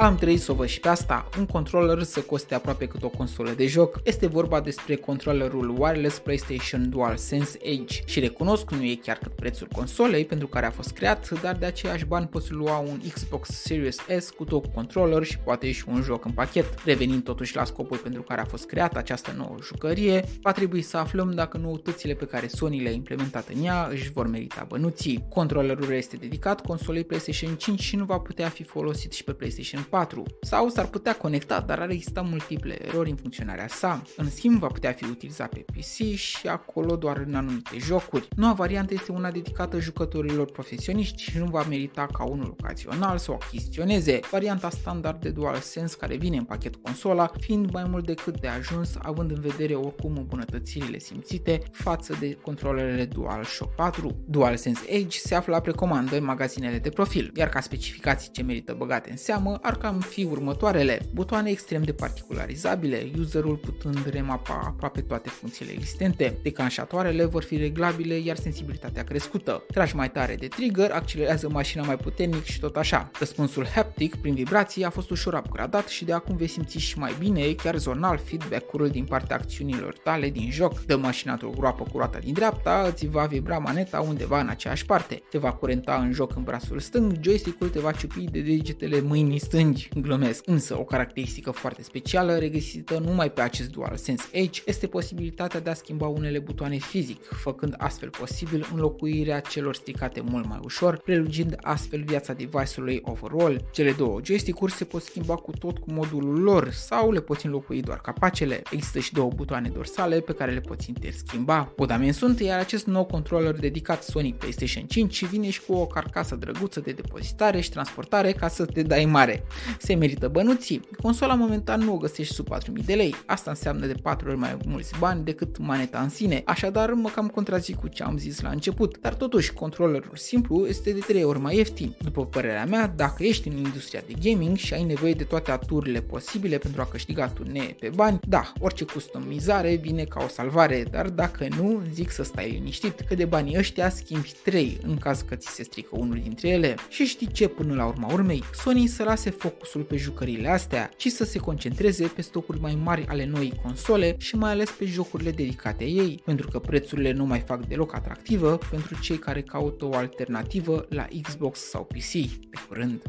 Am trăit să o văd și pe asta, un controller să coste aproape cât o consolă de joc. Este vorba despre controllerul wireless PlayStation DualSense Edge și recunosc nu e chiar cât prețul consolei pentru care a fost creat, dar de aceiași bani poți lua un Xbox Series S cu tot controller și poate și un joc în pachet. Revenind totuși la scopul pentru care a fost creată această nouă jucărie, va trebui să aflăm dacă noutățile pe care Sony le-a implementat în ea își vor merita bănuții. Controllerul este dedicat consolei PlayStation 5 și nu va putea fi folosit și pe PlayStation 4 sau s-ar putea conecta, dar ar exista multiple erori în funcționarea sa. În schimb, va putea fi utilizat pe PC și acolo doar în anumite jocuri. Noua variantă este una dedicată jucătorilor profesioniști și nu va merita ca unul ocasional să o achiziționeze. Varianta standard de DualSense care vine în pachet consola, fiind mai mult decât de ajuns, având în vedere oricum îmbunătățirile simțite față de controlerele DualShock 4. DualSense Edge se află la precomandă în magazinele de profil, iar ca specificații ce merită băgate în seamă ar cam fi următoarele. Butoane extrem de particularizabile, userul putând remapa aproape toate funcțiile existente. Decanșatoarele vor fi reglabile, iar sensibilitatea crescută. Tragi mai tare de trigger, accelerează mașina mai puternic și tot așa. Răspunsul haptic prin vibrații a fost ușor upgradat și de acum vei simți și mai bine, chiar zonal, feedback-ul din partea acțiunilor tale din joc. Dă mașina o groapă cu roata din dreapta, îți va vibra maneta undeva în aceeași parte. Te va curenta în joc în brațul stâng, joystick-ul te va ciupi de degetele mâinii stângi, glumesc. Însă, o caracteristică foarte specială regăsită numai pe acest DualSense Edge este posibilitatea de a schimba unele butoane fizic, făcând astfel posibil înlocuirea celor stricate mult mai ușor, prelugind astfel viața device-ului overall. Cele două joystick-uri se pot schimba cu tot cu modulul lor sau le poți înlocui doar capacele. Există și două butoane dorsale pe care le poți interschimba. Budameni sunt, iar acest nou controller dedicat Sony PlayStation 5 vine și cu o carcasă drăguță de depozitare și transportare ca să te dai mare. Se merită bănuții. Consola momentan nu o găsești sub 4000 de lei. Asta înseamnă de 4 ori mai mulți bani decât maneta în sine. Așadar, mă cam contrazic cu ce am zis la început. Dar totuși, controllerul simplu este de 3 ori mai ieftin. După părerea mea, dacă ești în industria de gaming și ai nevoie de toate aturile posibile pentru a câștiga turnee pe bani, da, orice customizare vine ca o salvare, dar dacă nu, zic să stai liniștit, că de banii ăștia schimbi 3 în caz că ți se strică unul dintre ele. Și știi ce până la urma urmei? Sony să lase focusul pe jucările astea, ci să se concentreze pe stocuri mai mari ale noii console și mai ales pe jocurile dedicate ei, pentru că prețurile nu mai fac deloc atractivă pentru cei care caută o alternativă la Xbox sau PC. Pe curând!